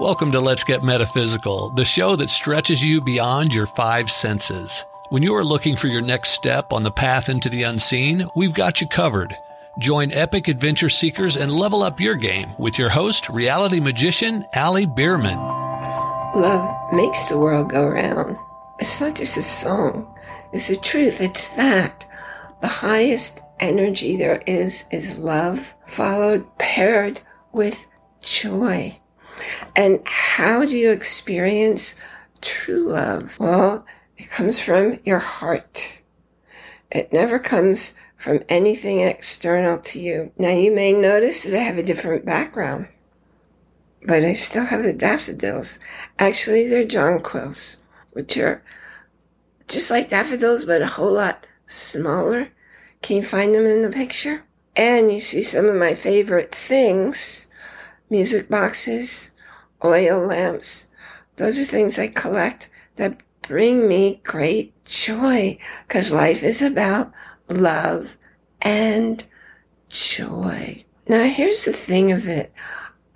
Welcome to Let's Get Metaphysical, the show that stretches you beyond your five senses. When you are looking for your next step on the path into the unseen, we've got you covered. Join epic adventure seekers and level up your game with your host, reality magician Ali Bierman. Love makes the world go round. It's not just a song, it's a truth, it's fact. The highest energy there is is love, followed, paired with joy. And how do you experience true love? Well, it comes from your heart. It never comes from anything external to you. Now you may notice that I have a different background, but I still have the daffodils. Actually, they're jonquils, which are just like daffodils, but a whole lot smaller. Can you find them in the picture? And you see some of my favorite things music boxes, oil lamps. Those are things I collect that bring me great joy because life is about love and joy. Now, here's the thing of it.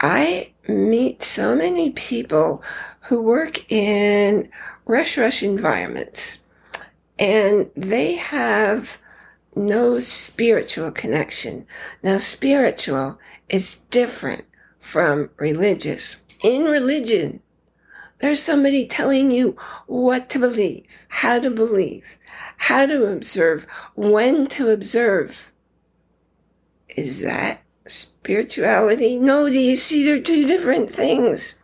I meet so many people who work in rush rush environments and they have no spiritual connection. Now, spiritual is different from religious. In religion, there's somebody telling you what to believe, how to believe, how to observe, when to observe. Is that spirituality? No, do you see they're two different things?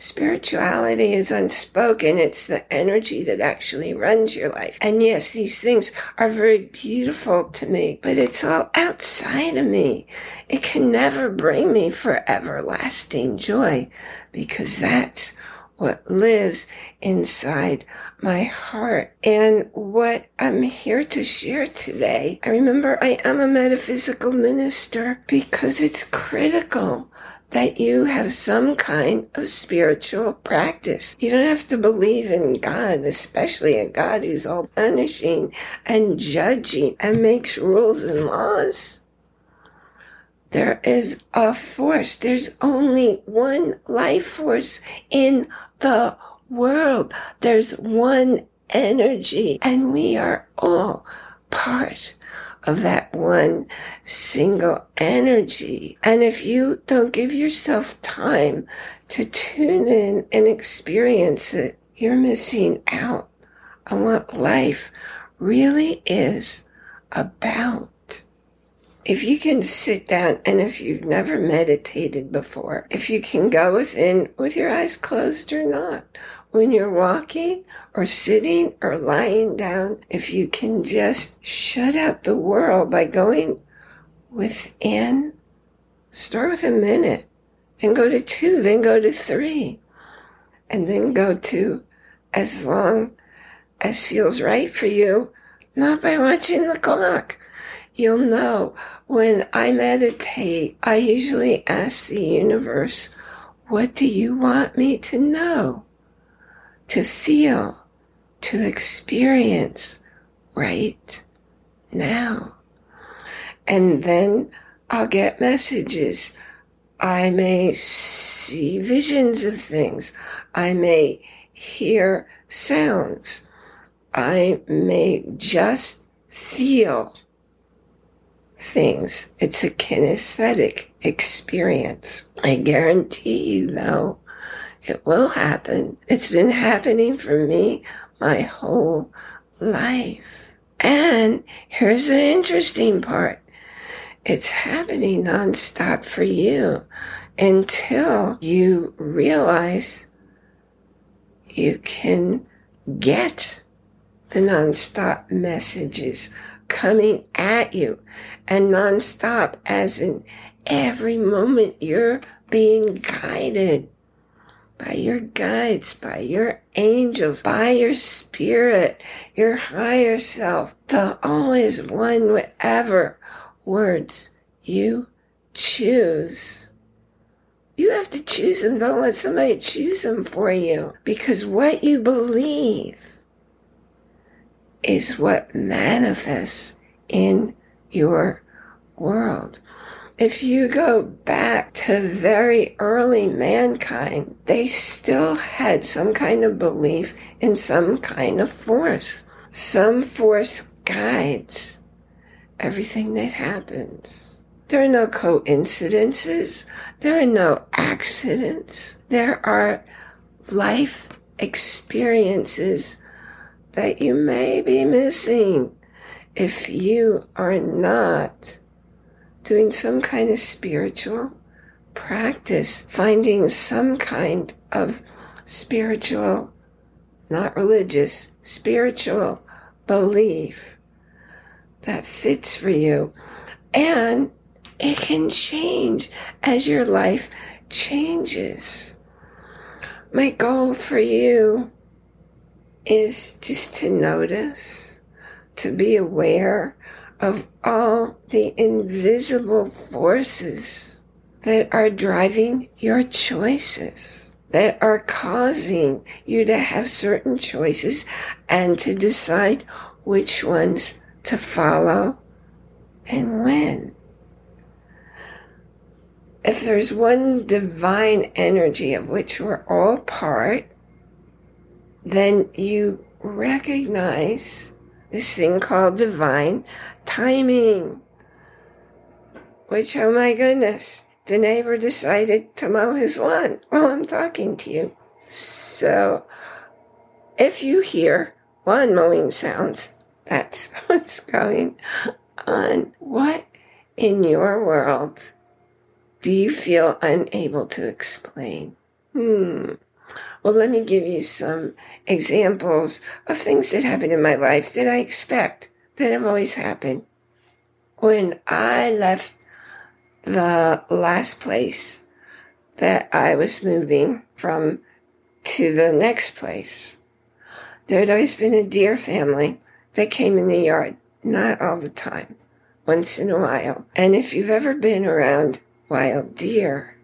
Spirituality is unspoken. It's the energy that actually runs your life. And yes, these things are very beautiful to me, but it's all outside of me. It can never bring me for everlasting joy because that's what lives inside my heart. And what I'm here to share today, I remember I am a metaphysical minister because it's critical that you have some kind of spiritual practice. You don't have to believe in God, especially a God who's all punishing and judging and makes rules and laws. There is a force. There's only one life force in the world. There's one energy and we are all part of that one single energy. And if you don't give yourself time to tune in and experience it, you're missing out on what life really is about. If you can sit down and if you've never meditated before, if you can go within with your eyes closed or not, when you're walking or sitting or lying down, if you can just shut out the world by going within, start with a minute and go to two, then go to three, and then go to as long as feels right for you, not by watching the clock. You'll know when I meditate, I usually ask the universe, what do you want me to know? To feel, to experience right now. And then I'll get messages. I may see visions of things. I may hear sounds. I may just feel things. It's a kinesthetic experience. I guarantee you though, it will happen. It's been happening for me my whole life. And here's the interesting part. It's happening nonstop for you until you realize you can get the nonstop messages coming at you and nonstop as in every moment you're being guided by your guides, by your angels, by your spirit, your higher self. The all is one, whatever words you choose. You have to choose them. Don't let somebody choose them for you because what you believe is what manifests in your world. If you go back to very early mankind, they still had some kind of belief in some kind of force. Some force guides everything that happens. There are no coincidences. There are no accidents. There are life experiences that you may be missing if you are not doing some kind of spiritual practice, finding some kind of spiritual, not religious, spiritual belief that fits for you. And it can change as your life changes. My goal for you is just to notice, to be aware of all the invisible forces that are driving your choices, that are causing you to have certain choices and to decide which ones to follow and when. If there's one divine energy of which we're all part, then you recognize this thing called divine timing. Which, oh my goodness, the neighbor decided to mow his lawn while I'm talking to you. So, if you hear lawn mowing sounds, that's what's going on. What in your world do you feel unable to explain? Hmm. Well, let me give you some examples of things that happen in my life that I expect that have always happened. When I left the last place that I was moving from to the next place, there had always been a deer family that came in the yard, not all the time, once in a while. And if you've ever been around wild deer,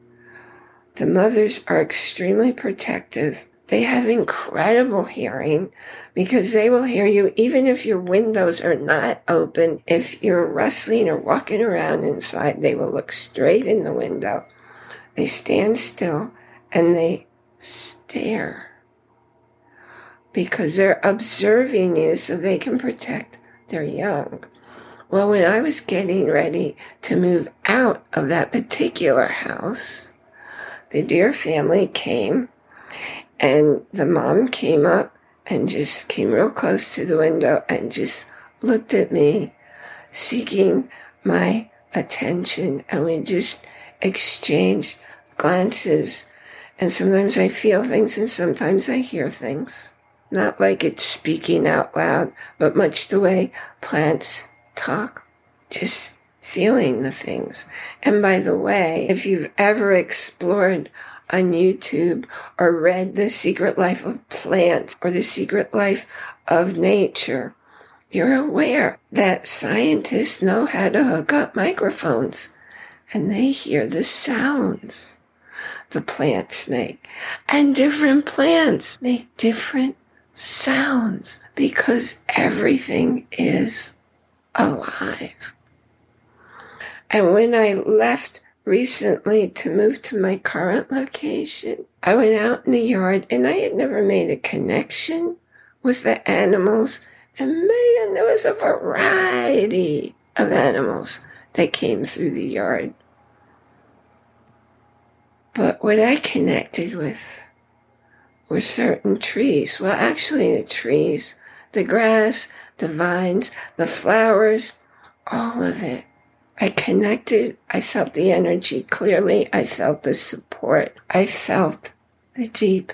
the mothers are extremely protective. They have incredible hearing because they will hear you even if your windows are not open. If you're rustling or walking around inside, they will look straight in the window. They stand still and they stare because they're observing you so they can protect their young. Well, when I was getting ready to move out of that particular house, the deer family came and the mom came up and just came real close to the window and just looked at me, seeking my attention. And we just exchanged glances. And sometimes I feel things and sometimes I hear things. Not like it's speaking out loud, but much the way plants talk. Just feeling the things. And by the way, if you've ever explored on YouTube or read The Secret Life of Plants or The Secret Life of Nature, you're aware that scientists know how to hook up microphones and they hear the sounds the plants make. And different plants make different sounds because everything is alive. And when I left recently to move to my current location, I went out in the yard and I had never made a connection with the animals. And man, there was a variety of animals that came through the yard. But what I connected with were certain trees. Well, actually, the trees, the grass, the vines, the flowers, all of it I connected. I felt the energy clearly. I felt the support. I felt the deep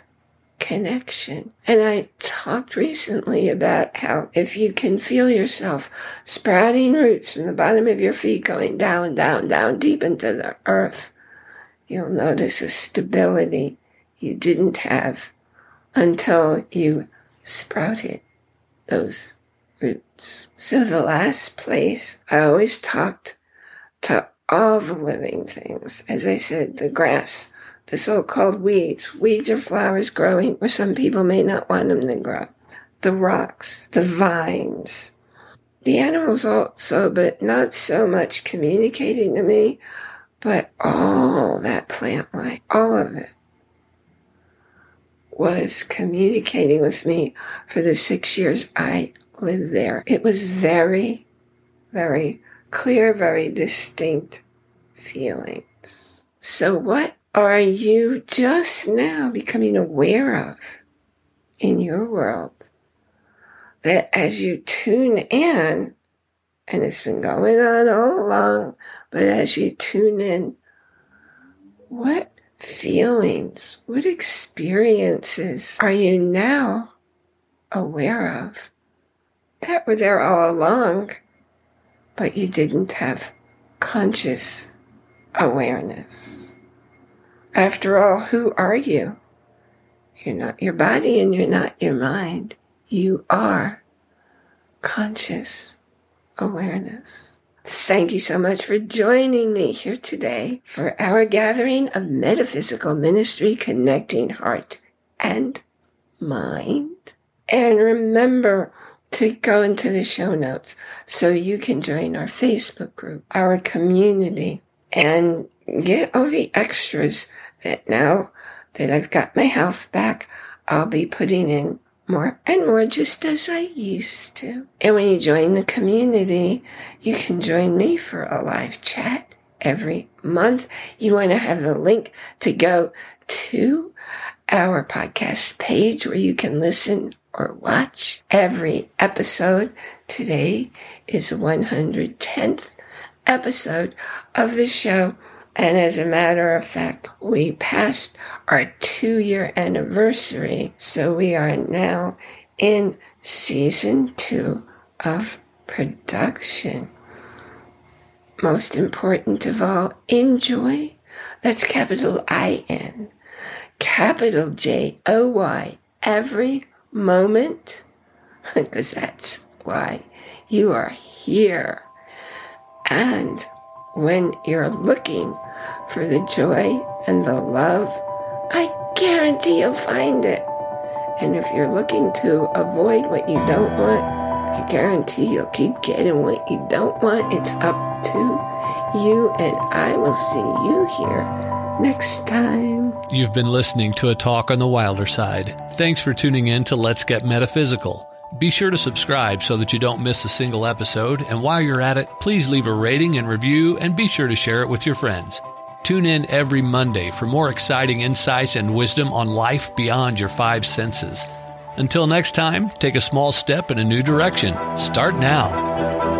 connection. And I talked recently about how if you can feel yourself sprouting roots from the bottom of your feet going down, down, down deep into the earth, you'll notice a stability you didn't have until you sprouted those roots. So the last place I always talked to all the living things. As I said, the grass, the so-called weeds. Weeds are flowers growing where some people may not want them to grow. The rocks, the vines. The animals also, but not so much communicating to me, But all that plant life, all of it, was communicating with me for the six years I lived there. It was very, very clear, very distinct feelings. So what are you just now becoming aware of in your world that as you tune in, and it's been going on all along, but as you tune in, what feelings, what experiences are you now aware of that were there all along, but you didn't have conscious awareness? After all, who are you? You're not your body and you're not your mind. You are conscious awareness. Thank you so much for joining me here today for our gathering of metaphysical ministry connecting heart and mind. And remember to go into the show notes so you can join our Facebook group, our community, and get all the extras that now that I've got my health back, I'll be putting in more and more just as I used to. And when you join the community, you can join me for a live chat every month. You want to have the link to go to our podcast page where you can listen or watch every episode. Today is the 110th episode of the show. And as a matter of fact, we passed our two year anniversary. So we are now in season two of production. Most important of all, enjoy. That's capital I N, capital J O Y, every moment, because that's why you are here. And when you're looking for the joy and the love, I guarantee you'll find it. And if you're looking to avoid what you don't want, I guarantee you'll keep getting what you don't want. It's up to you, and I will see you here next time. You've been listening to a talk on the wilder side. Thanks for tuning in to Let's Get Metaphysical. Be sure to subscribe so that you don't miss a single episode. And while you're at it, please leave a rating and review and be sure to share it with your friends. Tune in every Monday for more exciting insights and wisdom on life beyond your five senses. Until next time, take a small step in a new direction. Start now.